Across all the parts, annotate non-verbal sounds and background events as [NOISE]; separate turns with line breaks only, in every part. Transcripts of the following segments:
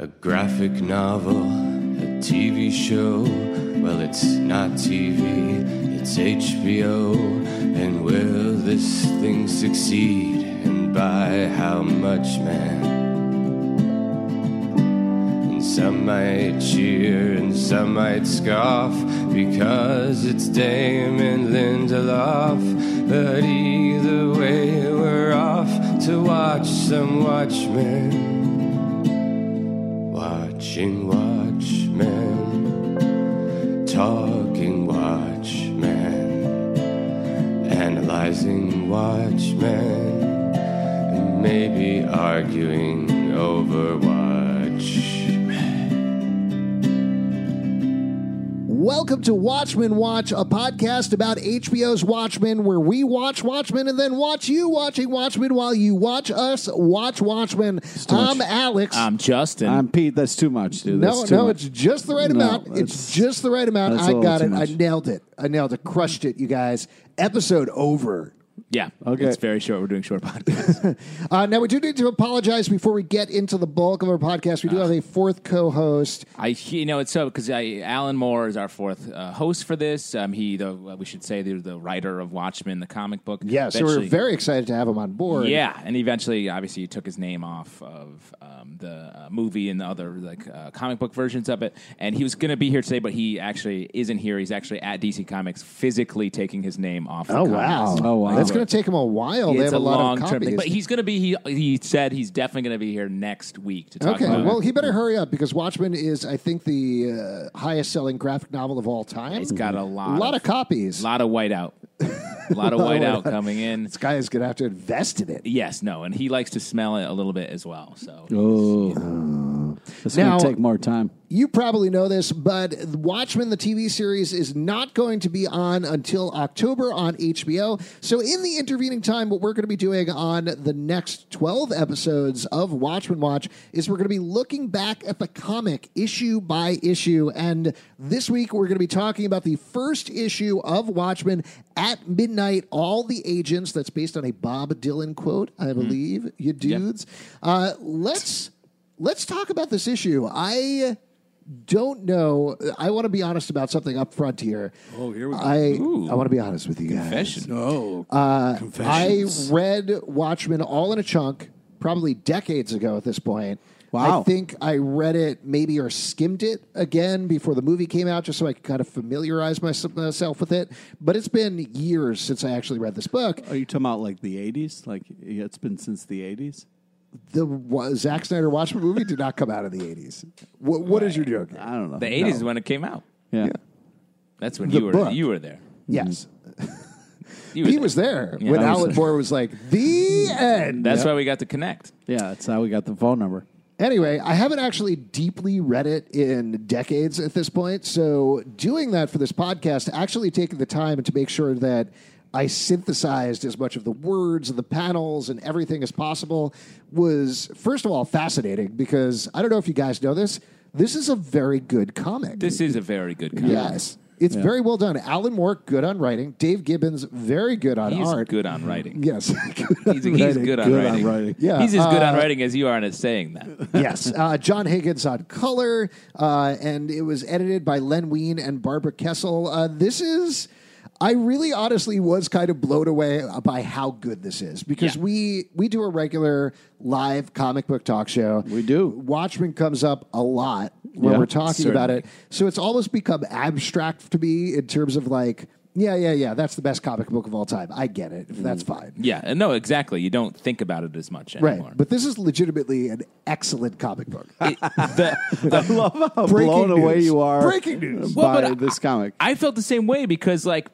A graphic novel, a TV show. Well, it's not TV, it's HBO. And will this thing succeed? And by how much, man? And some might cheer and some might scoff because it's Damon Lindelof. But either way, we're off to watch some Watchmen. Watching Watchmen, talking Watchmen, analyzing Watchmen, and maybe arguing over Watchmen.
Welcome to Watchmen Watch, a podcast about HBO's Watchmen, where we watch Watchmen and then watch you watching Watchmen while you watch us watch Watchmen. I'm Alex.
I'm Justin.
I'm Pete. That's too much, dude.
no,
That's too
no,
much.
it's just the right
No,
amount. It's
that's-
just the right amount.
that's
I
a little
got
too
it. I
much.
nailed it. I nailed it. Crushed it, you guys. Episode over.
Yeah.
Okay.
It's very short. We're doing short podcasts. [LAUGHS]
Uh, now, we do need to apologize before we get into the bulk of our podcast. We do have a fourth co host.
I, you know, it's so because Alan Moore is our fourth uh, host for this. Um, he, the we should say, the, the writer of Watchmen, the comic book.
Yeah, so we're very excited to have him on board.
Yeah, and eventually, obviously, he took his name off of um, the uh, movie and the other like uh, comic book versions of it. And he was going to be here today, but he actually isn't here. He's actually at DC Comics, physically taking his name off. the
Oh,
comics.
wow.
Oh, wow.
That's going to take him a while. they have a,
a
lot
long
of
term
copies.
thing, but he's going to be. He he said he's definitely going to be here next week to talk
Okay,
about.
well,
it.
he better hurry up because Watchmen is, I think, the uh, highest selling graphic novel of all time.
He's got a lot,
a lot of, copies.
a lot of whiteout, a [LAUGHS] lot of whiteout coming in.
This guy is going to have to invest in it.
Yes, no, and he likes to smell it a little bit as well. So
Oh, it's
Now-
going to take more time.
You probably know this, but Watchmen, the TV series, is not going to be on until October on HBO. So, in the intervening time, what we're going to be doing on the next 12 episodes of Watchmen Watch is we're going to be looking back at the comic issue by issue. And this week, we're going to be talking about the first issue of Watchmen at midnight, All the Agents. That's based on a Bob Dylan quote, I believe, you dudes. Uh, let's. Let's talk about this issue. I don't know. I want to be honest about something up front here. Oh, here we go. I, I want to be honest with you guys.
confession.
Oh,
Uh, I read Watchmen all in a chunk, probably decades ago at this point.
Wow.
I think I read it maybe or skimmed it again before the movie came out, just so I could kind of familiarize myself with it. But it's been years since I actually read this book.
are you talking about like the '80s? Like it's been since the '80s?
The wa- Zack Snyder Watchmen movie did not come out in the 80s. What, what is your joke?
I don't know.
the '80s is when it came out.
Yeah.
That's when
The
you were
book.
you were there.
Yes. Mm. [LAUGHS]
You were
He
there.
was there
Yeah.
when
I was
Alan
there.
Moore was like, the [LAUGHS] end.
That's why we got to connect.
Yeah, that's how we got the phone number.
Anyway, I haven't actually deeply read it in decades at this point. So, doing that for this podcast, actually taking the time to make sure that I synthesized as much of the words and the panels and everything as possible was, first of all, fascinating because I don't know if you guys know this. This is a very good comic.
This is a very good comic.
yes. It's very well done. Alan Moore, good on writing. Dave Gibbons, very good on
He's
art.
good on writing.
Yes. [LAUGHS]
He's, he's good, on,
Good on
writing.
writing.
Yeah,
he's as good on
uh,
writing as you are at saying that. [LAUGHS]
yes, uh, John Higgins on color, uh, and it was edited by Len Wein and Barbara Kesel. Uh, this is. I really honestly was kind of blown away by how good this is because
Yeah.
we we do a regular live comic book talk show.
We do.
Watchmen comes up a lot when
Yeah,
we're talking about it. So it's almost become abstract to me in terms of like, yeah, yeah, yeah, that's the best comic book of all time. I get it. Mm. That's fine.
Yeah, no, exactly. You don't think about it as much anymore.
Right. But this is legitimately an excellent comic book.
It- the, [LAUGHS]
I love how blown away you are
Breaking news.
by
Well, but I-
this comic.
I felt the same way because, like,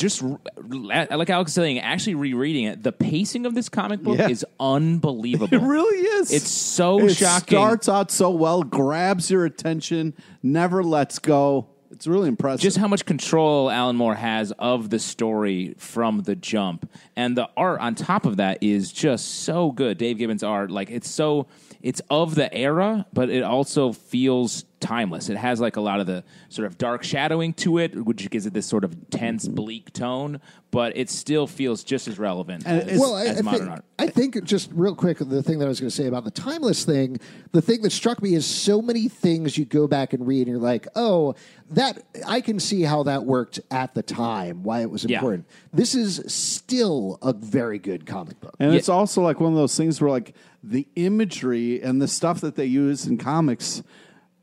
just like Alex was saying, actually rereading it, the pacing of this comic book
Yeah.
is unbelievable. [LAUGHS]
It really is.
It's so
it
shocking.
starts out so well, grabs your attention, never lets go. It's really impressive.
just how much control Alan Moore has of the story from the jump, and the art on top of that is just so good. Dave Gibbons' art, like it's so it's of the era, but it also feels timeless. It has like a lot of the sort of dark shadowing to it, which gives it this sort of tense, mm-hmm. bleak tone, but it still feels just as relevant
And
as,
well, I,
as
I
modern
think,
art.
I think just real quick, the thing that I was going to say about the timeless thing, the thing that struck me is so many things you go back and read, and you're like, oh, that I can see how that worked at the time, why it was
Yeah.
important. This is still a very good comic book.
And
Yeah.
it's also like one of those things where like the imagery and the stuff that they use in comics,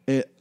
it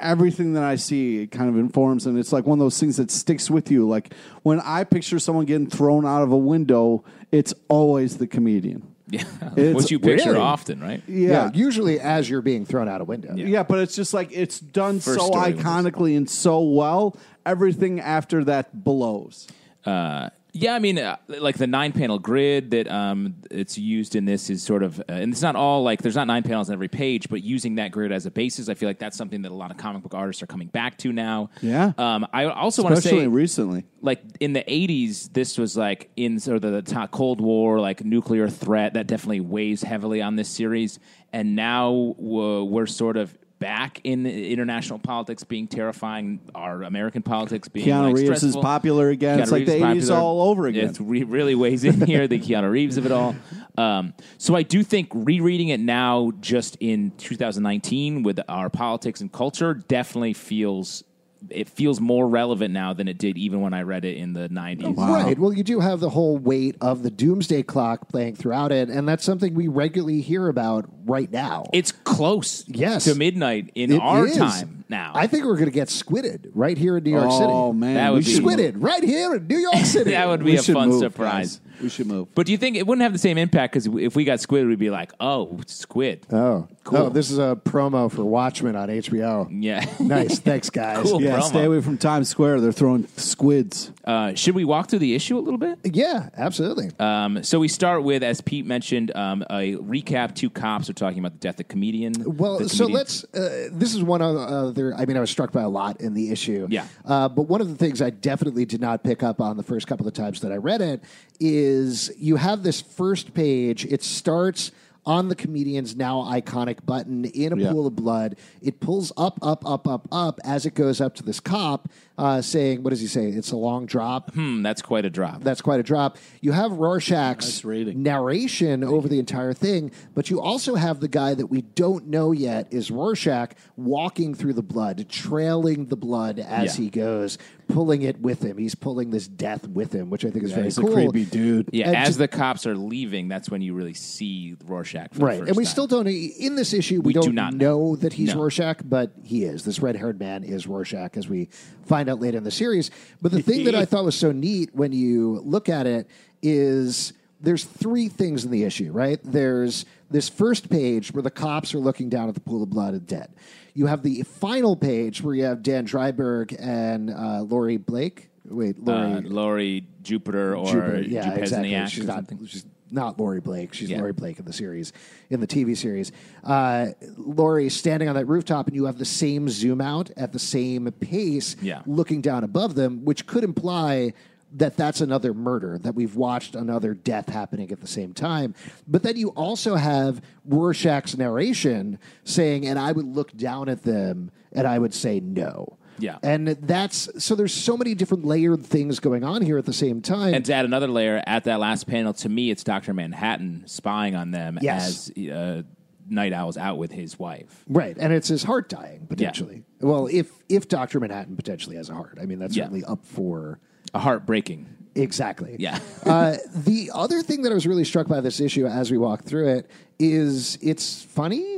everything that I see it kind of informs and it's like one of those things that sticks with you. Like when I picture someone getting thrown out of a window, it's always the comedian.
Yeah, [LAUGHS]
It's-
which you picture
really?
often, right?
Yeah. usually as you're being thrown out of a window.
Yeah, but it's just like it's done
First
so iconically and so well. Everything after that blows.
Uh, yeah, I mean, uh, like the nine panel grid that um, it's used in this is sort of, uh, and it's not all like there's not nine panels on every page, but using that grid as a basis, I feel like that's something that a lot of comic book artists are coming back to now.
Yeah.
Um, I also want to
Especially
say,
recently.
like in the 80s this was like in sort of the top cold war like nuclear threat that definitely weighs heavily on this series and now uh, we're sort of back in international politics being terrifying our american politics being
Keanu
like,
Reeves is popular again. It's like
Reeves is
the 80s all over again.
It re- really weighs in here, the Keanu Reeves of it all. Um, so I do think rereading it now, just in 2019, with our politics and culture, definitely feels it feels more relevant now than it did even when I read it in the 90s.
Right. Well, you do have the whole weight of the doomsday clock playing throughout it, and that's something we regularly hear about right now.
It's close
Yes.
to midnight in
It
our
is.
time now.
I think we're going to get squidded right here in New York City.
Oh man,
That
we
would be-
should move.
Squidded right here in New York City. [LAUGHS]
that would be
We
a fun
move,
surprise.
guys. We should move.
But do you think it wouldn't have the same impact? Because if we got squid, we'd be like, oh, squid.
Oh,
Cool.
Oh, this is a promo for Watchmen on HBO.
yeah. [LAUGHS]
Nice. Thanks, guys.
Cool.
Yeah,
promo.
stay away from Times Square. They're throwing squids.
Uh, should we walk through the issue a little bit?
Yeah, absolutely.
Um, so we start with, as Pete mentioned, um, a recap. Two cops are talking about the death of comedian.
Well,
the
so
comedian-
let's. Uh, this is one of other. I mean, I was struck by a lot in the issue.
Yeah.
Uh, but one of the things I definitely did not pick up on the first couple of times that I read it is you have this first page. It starts on the comedian's now iconic button in a
Yeah.
pool of blood. It pulls up, up, up, up, up as it goes up to this cop, uh, saying, "What does he say? It's a long drop."
Hmm, that's quite a drop.
That's quite a drop. You have Rorschach's
Nice reading.
narration over the entire thing, but you also have the guy that we don't know yet is Rorschach walking through the blood, trailing the blood as
Yeah.
he goes, pulling it with him. He's pulling this death with him, which I think is very
He's
cool.
a creepy dude.
yeah,
and
as
just-
the cops are leaving, that's when you really see Rorschach. For the
Right,
first
and we
time.
still don't. In this issue, we,
We do
don't
not
know that he's
No.
Rorschach, but he is. This red-haired man is Rorschach, as we find out later in the series. But the thing that I [LAUGHS] thought was so neat when you look at it is there's three things in the issue. Right, there's this first page where the cops are looking down at the pool of blood and dead. You have the final page where you have Dan Dreiberg and uh, Laurie Blake. Wait, Laurie
uh, Laurie Jupiter or
Jupiter. Yeah,
Jupesniak
exactly. She's not, she's not Laurie Blake. She's
Yeah.
Laurie Blake in the series, in the TV series. Uh, Laurie is standing on that rooftop, and you have the same zoom out at the same pace,
Yeah.
looking down above them, which could imply that that's another murder, that we've watched another death happening at the same time. But then you also have Rorschach's narration saying, and I would look down at them and I would say no.
Yeah.
And that's so there's so many different layered things going on here at the same time.
And to add another layer, at that last panel, to me, it's Doctor Manhattan spying on them
Yes.
as uh, Night Owl's out with his wife.
Right, and it's his heart dying potentially. Well, if if Doctor Manhattan potentially has a heart, I mean that's
Yeah.
certainly up for
A heartbreaking.
exactly.
Yeah. [LAUGHS]
uh, the other thing that I was really struck by this issue as we walk through it is it's funny.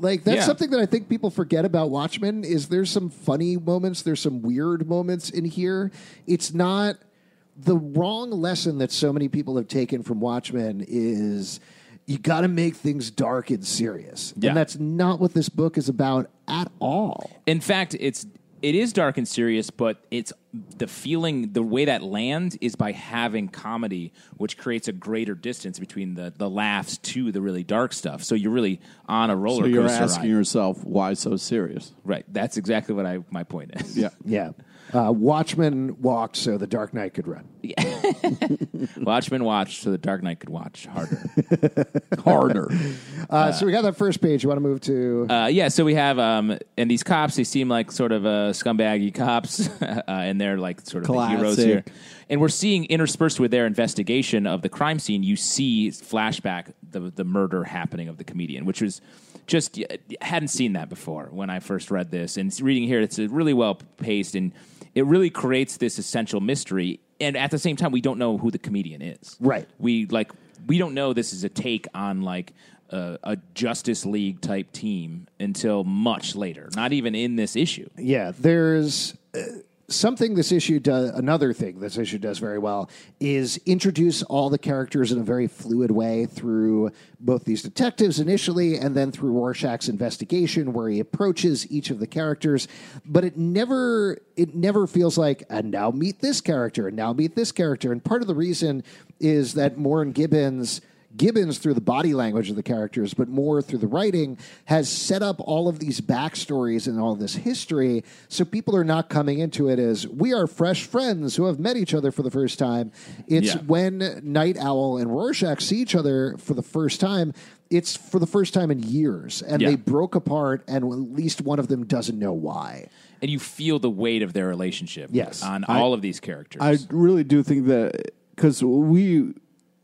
Like that's
Yeah.
something that I think people forget about Watchmen. Is there's some funny moments, there's some weird moments in here. It's not the wrong lesson that so many people have taken from Watchmen is you got to make things dark and serious,
Yeah.
and that's not what this book is about at all.
In fact, it's it is dark and serious, but it's the feeling, the way that lands is by having comedy, which creates a greater distance between the, the laughs to the really dark stuff. So you're really on a roller
So you're
coaster
asking
ride.
yourself, why so serious?
right. That's exactly what I my point is.
Yeah.
Yeah. Uh, Watchmen walked so the Dark Knight could run. [LAUGHS]
Watchmen watch so the Dark Knight could watch harder. [LAUGHS]
Harder.
Uh, so we got that first page. You want to move to?
Uh, yeah, so we have um, and these cops. They seem like sort of uh, scumbaggy cops, [LAUGHS] uh, and they're like sort of the heroes
Classic.
here. And we're seeing interspersed with their investigation of the crime scene. You see flashback the the murder happening of the comedian, which was just hadn't seen that before when I first read this. And reading here, it's really well paced, and it really creates this essential mystery. And at the same time, we don't know who the comedian is.
Right.
We like we don't know this is a take on like a, a Justice League type team until much later. Not even in this issue.
Yeah, there's uh, something this issue does. Another thing this issue does very well is introduce all the characters in a very fluid way through both these detectives initially, and then through Rorschach's investigation, where he approaches each of the characters. But it never it never feels like and now meet this character and now meet this character. And part of the reason is that Warren Gibbons. Gibbons, through the body language of the characters, but more through the writing, has set up all of these backstories and all this history. So people are not coming into it as we are fresh friends who have met each other for the first time. It's
Yeah.
when Night Owl and Rorschach see each other for the first time. It's for the first time in years, and
Yeah.
they broke apart, and at least one of them doesn't know why.
And you feel the weight of their relationship
Yes.
on all of these characters.
I really do think that because we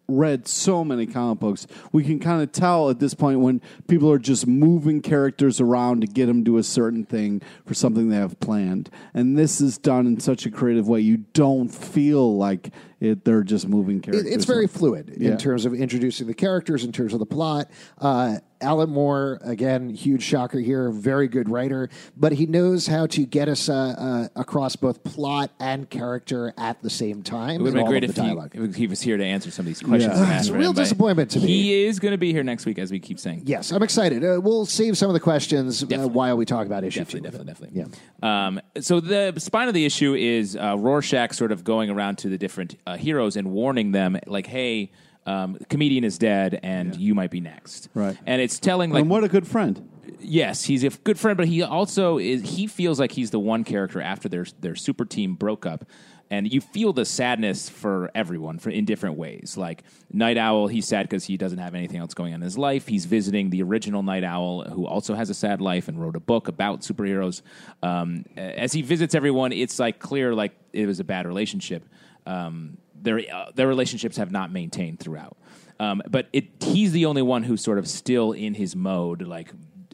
read so many comic books, we can kind of tell at this point when people are just moving characters around to get them to a certain thing for something they have planned. And this is done in such a creative way. You don't feel like it, they're just moving
It,
characters.
it's very fluid
Yeah.
in terms of introducing the characters, in terms of the plot. Uh, Alan Moore, again, huge shocker here, very good writer, but he knows how to get us uh, uh, across both plot and character at the same time.
it would
in
have been great if he, if he was here to answer some of these questions.
Yeah.
It's a real
him,
disappointment to me.
He is going to be here next week, as we keep saying.
Yes, I'm excited. Uh, we'll save some of the questions uh, while we talk about issue
Definitely,
two.
definitely, definitely.
Yeah.
Um, so the spine of the issue is uh, Rorschach sort of going around to the different uh, heroes and warning them, like, "Hey, um, comedian is dead, and you might be next."
Right.
And it's telling, like,
and what a good friend.
yes, he's a good friend, but he also is. He feels like he's the one character after their their super team broke up, and you feel the sadness for everyone for in different ways. Like Night Owl, he's sad because he doesn't have anything else going on in his life. He's visiting the original Night Owl, who also has a sad life and wrote a book about superheroes. Um, as he visits everyone, it's like clear like it was a bad relationship. Um, their uh, their relationships have not maintained throughout. Um, but it, he's the only one who's sort of still in his mode, like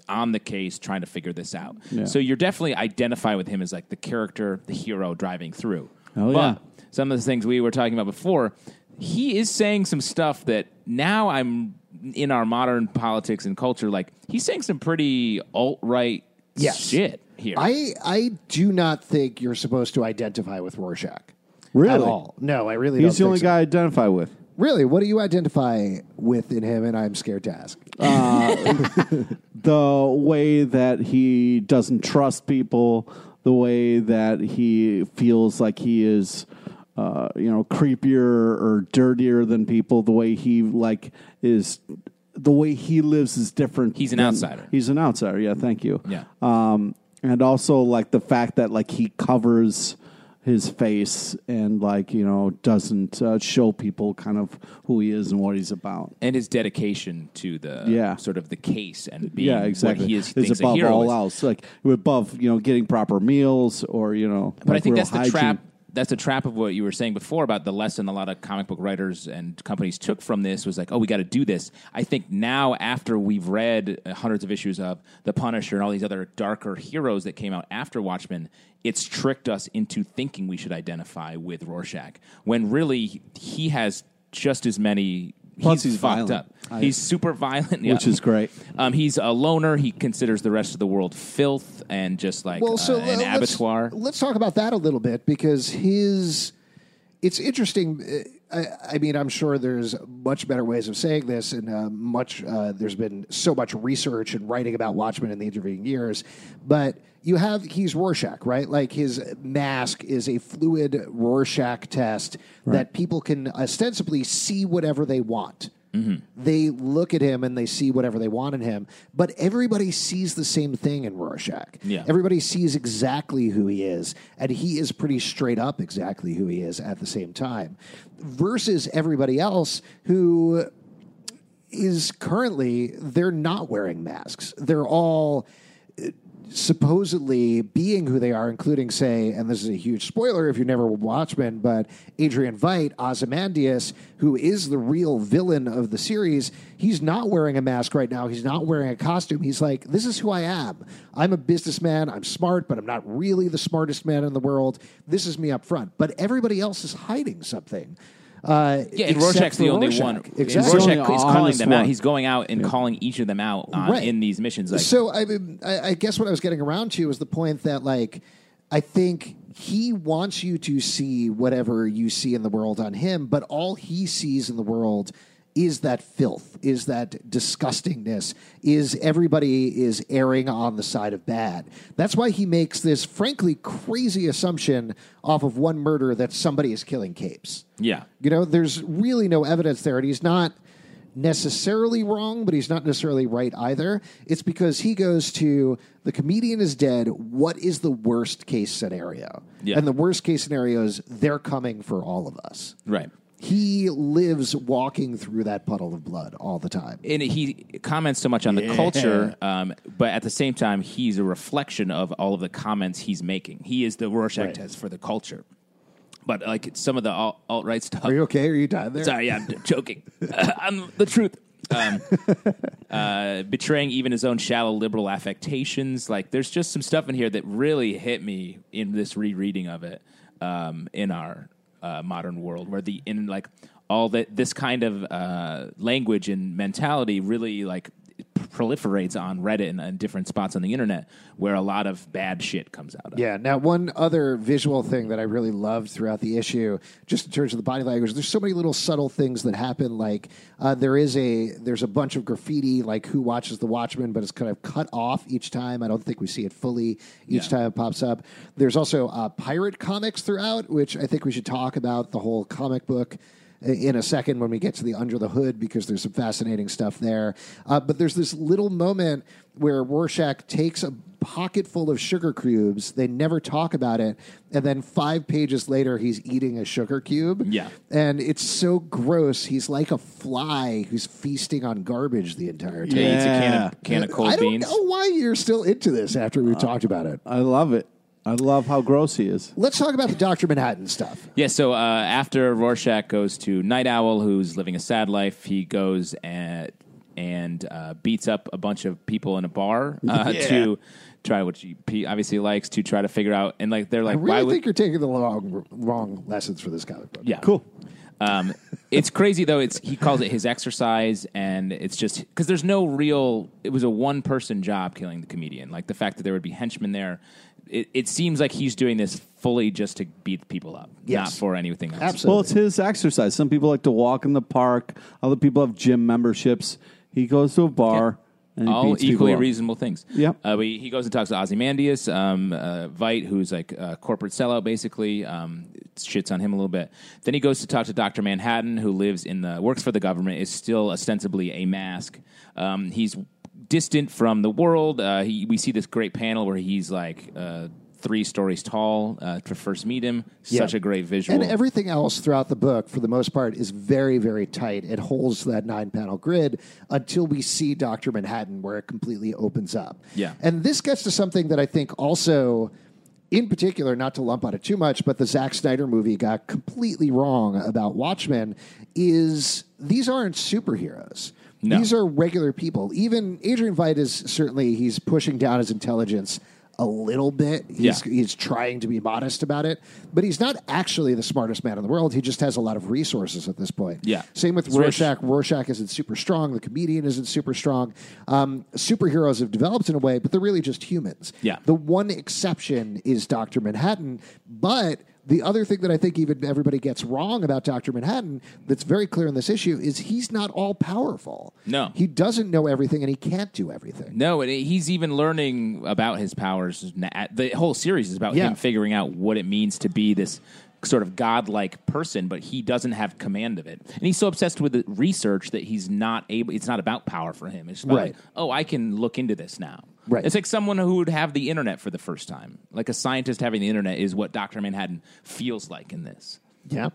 on the case, trying to figure this out.
Yeah.
So you're definitely identify with him as like the character, the hero driving through.
Oh,
but
yeah.
some of the things we were talking about before, he is saying some stuff that now I'm in our modern politics and culture. Like he's saying some pretty alt right
Yes.
shit here.
I I do not think you're supposed to identify with Rorschach.
Really?
At all. No, I really
He's the
don't
only
think so.
guy I identify with.
Really, what do you identify with in him? And I'm scared to ask. [LAUGHS]
the way that he doesn't trust people, the way that he feels like he is, uh, you know, creepier or dirtier than people, the way he like is, the way he lives is different.
He's an
than-
outsider.
He's an outsider. Yeah, thank you.
Yeah.
Um, and also like the fact that like he covers his face and like you know doesn't uh, show people kind of who he is and what he's about.
and his dedication to the
Yeah.
sort of the case and being
yeah, exactly.
what he is,
It's
thinks a
above all
is.
else, like above you know getting proper meals or you know.
But I think that's the
hygiene.
trap. That's a trap of what you were saying before about the lesson a lot of comic book writers and companies took from this was like, oh, we got to do this. I think now, after we've read hundreds of issues of The Punisher and all these other darker heroes that came out after Watchmen, it's tricked us into thinking we should identify with Rorschach when really he has just as many.
Plus
he's,
he's
fucked
violent.
up.
I-
he's super violent, yeah.
Which is great. [LAUGHS]
Um, he's a loner. He considers the rest of the world filth and just like
well, so
uh, an
uh, let's,
abattoir.
Let's talk about that a little bit because his. It's interesting. I, I mean, I'm sure there's much better ways of saying this, and uh, much uh, there's been so much research and writing about Watchmen in the intervening years. But you have he's Rorschach, right? Like his mask is a fluid Rorschach test that people can ostensibly see whatever they want. Mm-hmm. They look at him and they see whatever they want in him, but everybody sees the same thing in Rorschach.
Yeah.
Everybody sees exactly who he is, and he is pretty straight up exactly who he is at the same time, versus everybody else who is currently they're not wearing masks. They're all supposedly being who they are, including, say, and this is a huge spoiler if you never Watchmen, but Adrian Veidt, Ozymandias, who is the real villain of the series, he's not wearing a mask right now. He's not wearing a costume. He's like, this is who I am. I'm a businessman. I'm smart, but I'm not really the smartest man in the world. This is me up front. But everybody else is hiding something. Uh,
Yeah, and
except
Rorschach's the only
Rorschach.
one.
Exactly.
He's
Rorschach
only
is calling
honest
them out. He's going out and calling each of them out on,
Right.
in these missions. Like,
so I, mean, I, I guess what I was getting around to was the point that like I think he wants you to see whatever you see in the world on him, but all he sees in the world is that filth, is that disgustingness, is everybody is erring on the side of bad. That's why he makes this frankly crazy assumption off of one murder that somebody is killing capes.
yeah.
You know, there's really no evidence there, and he's not necessarily wrong, but he's not necessarily right either. It's because he goes to the comedian is dead. What is the worst case scenario?
Yeah.
And the worst case scenario is they're coming for all of us.
Right.
He lives walking through that puddle of blood all the time.
and he comments so much on the culture, um, but at the same time, he's a reflection of all of the comments he's making. He is the Rorschach
Right.
test for the culture. But like some of the alt right stuff.
Are you okay? Are you dying there?
Sorry, yeah, I'm joking. [LAUGHS] I'm the truth. Um, [LAUGHS] uh, betraying even his own shallow liberal affectations. Like, there's just some stuff in here that really hit me in this rereading of it um, in our uh, modern world, where the in like all that this kind of uh, language and mentality really like proliferates on Reddit and, and different spots on the internet, where a lot of bad shit comes out of.
Yeah. Now, one other visual thing that I really loved throughout the issue, just in terms of the body language, there's so many little subtle things that happen. Like uh, there is a there's a bunch of graffiti, like who watches the Watchmen, but it's kind of cut off each time. I don't think we see it fully each
Yeah.
time it pops up. There's also uh, pirate comics throughout, which I think we should talk about the whole comic book in a second when we get to the under the hood because there's some fascinating stuff there. Uh, but there's this little moment where Rorschach takes a pocket full of sugar cubes. They never talk about it, and then five pages later, he's eating a sugar cube.
Yeah.
and it's so gross. He's like a fly who's feasting on garbage the entire time.
Yeah, he eats a can of, can of cold beans
I don't know why you're still into this after we've talked about it.
I love it. I love how gross he is.
Let's talk about the Doctor Manhattan stuff.
Yeah, so uh, after Rorschach goes to Night Owl, who's living a sad life, he goes and and uh, beats up a bunch of people in a bar uh, to try what he he obviously likes to try to figure out. And like they're
I
like,
really
why would
think you're taking the wrong wrong lessons for this comic book.
yeah
Cool.
Um, it's crazy though. It's he calls it his exercise, and it's just because there's no real. It was a one person job killing the comedian. Like the fact that there would be henchmen there. It, it seems like he's doing this fully just to beat people up, not for anything else.
Absolutely.
Well, it's his exercise. Some people like to walk in the park. Other people have gym memberships. He goes to a bar and he
all
beats people
equally
up.
reasonable things.
Yep.
Uh, but he he goes and talks to Ozymandias, um, uh, Veidt, who's like a corporate sellout, basically. Um, shits on him a little bit. Then he goes to talk to Doctor Manhattan, who lives in the works for the government, is still ostensibly a mask. Um, he's distant from the world. Uh, he, we see this great panel where he's like. Uh, Three stories tall uh, to first meet him. Such a great visual.
And everything else throughout the book, for the most part, is very, very tight. It holds that nine panel grid until we see Dr. Manhattan, where it completely opens up.
Yeah.
And this gets to something that I think also, in particular, not to lump on it too much, but the Zack Snyder movie got completely wrong about Watchmen is these aren't superheroes.
No.
These are regular people. Even Adrian Veidt is certainly, he's pushing down his intelligence a little bit. He's,
Yeah.
he's trying to be modest about it, but he's not actually the smartest man in the world. He just has a lot of resources at this point.
Yeah.
Same with
He's rich.
Rorschach. Rorschach isn't super strong. The comedian isn't super strong. Um, superheroes have developed in a way, but they're really just humans.
Yeah.
The one exception is Dr. Manhattan, but The other thing that I think even everybody gets wrong about Dr. Manhattan that's very clear in this issue is he's not all powerful.
No.
He doesn't know everything and he can't do everything.
No, and he's even learning about his powers. The whole series is about
Yeah.
him figuring out what it means to be this sort of godlike person, but he doesn't have command of it. And he's so obsessed with the research that he's not able. It's not about power for him. It's about
Right.
like, oh, I can look into this now.
Right.
It's like someone who would have the internet for the first time. Like a scientist having the internet is what Doctor Manhattan feels like in this.
Yeah.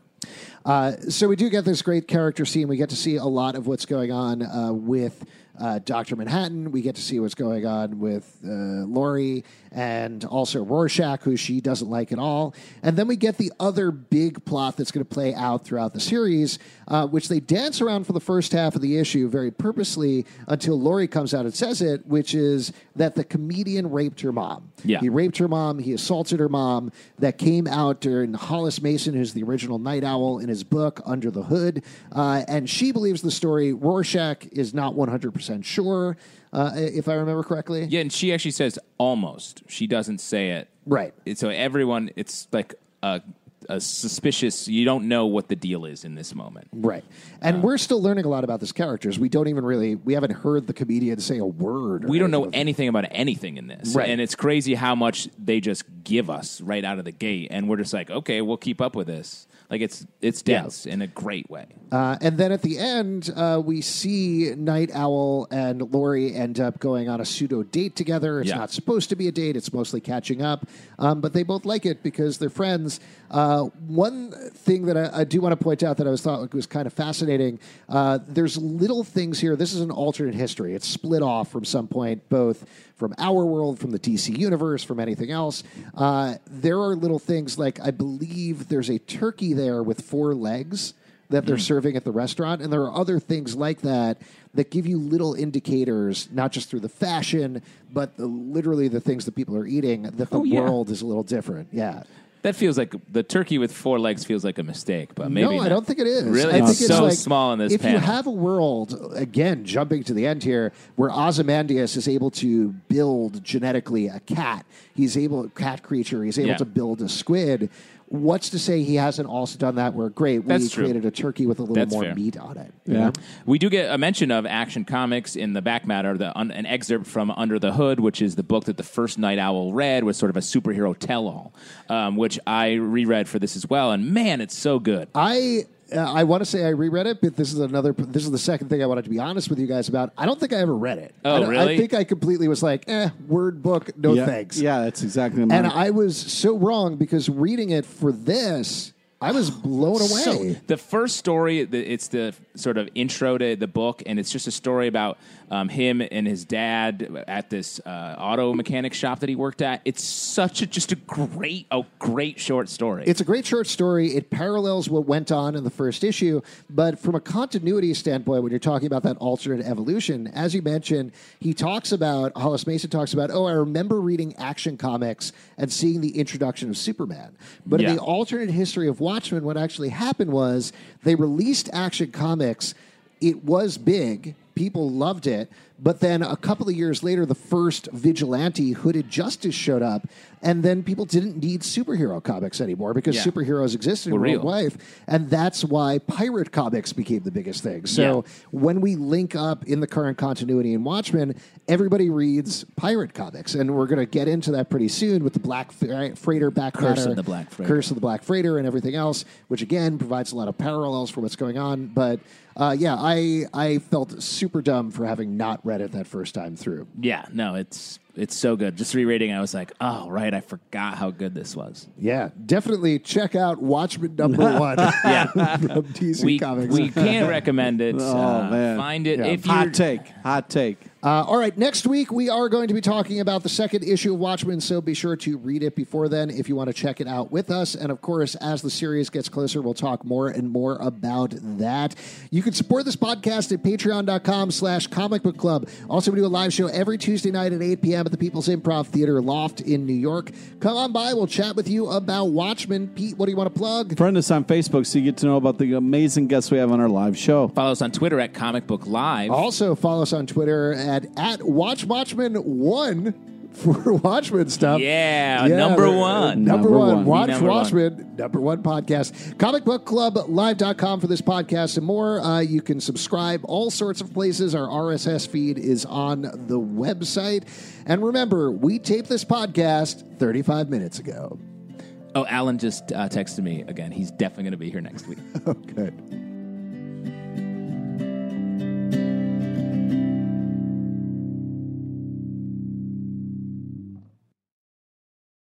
Uh, so we do get this great character scene. We get to see a lot of what's going on uh, with uh, Dr. Manhattan. We get to see what's going on with uh, Laurie and also Rorschach, who she doesn't like at all. And then we get the other big plot that's going to play out throughout the series, uh, which they dance around for the first half of the issue very purposely until Laurie comes out and says it, which is that the comedian raped her mom.
Yeah.
He raped her mom. He assaulted her mom. That came out during Hollis Mason, who's the original Night Owl, in his book Under the Hood, uh, and she believes the story. Rorschach is not one hundred percent sure, uh, if I remember correctly.
Yeah, and she actually says almost. She doesn't say it.
Right.
It- So everyone, it's like a, a suspicious. You don't know what the deal is in this moment.
Right, and we're still learning a lot about these characters. We don't even really we haven't heard the comedian say a word.
We don't know
anything.
anything about anything in this,
Right.
and it's crazy how much they just give us right out of the gate, and we're just like, okay, we'll keep up with this. Like it's it's
Yeah.
in a great way.
Uh, and then at the end, uh, we see Night Owl and Laurie end up going on a pseudo date together. It's
Yeah.
not supposed to be a date, it's mostly catching up. Um, but they both like it because they're friends. Uh, one thing that I, I do want to point out that I was thought was kind of fascinating uh, there's little things here. This is an alternate history, it's split off from some point, both from our world, from the DC universe, from anything else. Uh, there are little things like I believe there's a turkey there with four legs that they're mm-hmm. serving at the restaurant. And there are other things like that that give you little indicators, not just through the fashion, but the, literally the things that people are eating, that the
Oh, yeah.
world is a little different. Yeah.
That feels like the turkey with four legs feels like a mistake, but maybe
no, I don't think it is.
Really,
I
it's
think
so
like,
small in this
If you have a world, again, jumping to the end here, where Ozymandias is able to build genetically a cat, he's able, a cat creature, he's able
Yeah.
to build a squid. What's to say he hasn't also done that? Where great, we
That's true.
created a turkey with a little
That's
more
fair.
meat on it. you
Yeah.
know?
We do get a mention of Action Comics in the back matter, the, un, an excerpt from Under the Hood, which is the book that the first Night Owl read, was sort of a superhero tell-all, um, which I reread for this as well. And man, it's so good.
I uh, I want to say I reread it, but this is another. This is the second thing I wanted to be honest with you guys about. I don't think I ever read it.
Oh,
I
really?
I think I completely was like, eh, word book, no
yeah,
thanks.
Yeah, that's exactly.
And
mine.
I was so wrong because reading it for this, I was blown away.
So the first story, it's the sort of intro to the book, and it's just a story about um, him and his dad at this uh, auto mechanic shop that he worked at. It's such a just a great, a great short story.
It's a great short story. It parallels what went on in the first issue, but from a continuity standpoint, when you're talking about that alternate evolution, as you mentioned, he talks about Hollis Mason talks about. Oh, I remember reading Action Comics and seeing the introduction of Superman. But
Yeah.
in the alternate history of Watchmen, what actually happened was they released Action Comics. It was big. People loved it. But then a couple of years later, the first vigilante hooded justice showed up, and then people didn't need superhero comics anymore because
Yeah.
superheroes existed in
real.
real life, and that's why pirate comics became the biggest thing. So
Yeah.
when we link up in the current continuity in Watchmen, everybody reads pirate comics, and we're going to get into that pretty soon with the Black Freighter back
Curse of the Black Freighter.
Curse of the Black Freighter, and everything else, which again provides a lot of parallels for what's going on. But uh, yeah, I I felt super dumb for having not read it that first time through.
yeah, no, it's it's so good. Just rereading, I was like, oh right, I forgot how good this was.
Yeah, definitely check out Watchmen number [LAUGHS] one.
Yeah. [LAUGHS]
from DC
we
Comics.
we can't [LAUGHS] recommend it.
Oh,
Uh,
man.
find it
Yeah.
if you
hot take, hot take.
Uh, all right, next week we are going to be talking about the second issue of Watchmen, so be sure to read it before then if you want to check it out with us. And of course, as the series gets closer, we'll talk more and more about that. You can support this podcast at patreon.com slash comic book club. Also, we do a live show every Tuesday night at 8 p.m. at the People's Improv Theater Loft in New York. Come on by, we'll chat with you about Watchmen. Pete, what do you want to plug?
Friend us on Facebook so you get to know about the amazing guests we have on our live show.
follow us on Twitter at Comic Book Live.
Also, follow us on Twitter at, at WatchWatchman1 for [LAUGHS] Watchmen stuff.
Yeah, number one.
Number,
Number
one.
one.
Watch
Number one.
Watchmen, number one podcast. Comicbookclublive.com for this podcast and more. Uh, you can subscribe all sorts of places. Our RSS feed is on the website. And remember, we taped this podcast 35 minutes ago.
Oh, Alan just uh, texted me again. He's definitely going to be here next week. [LAUGHS]
Okay.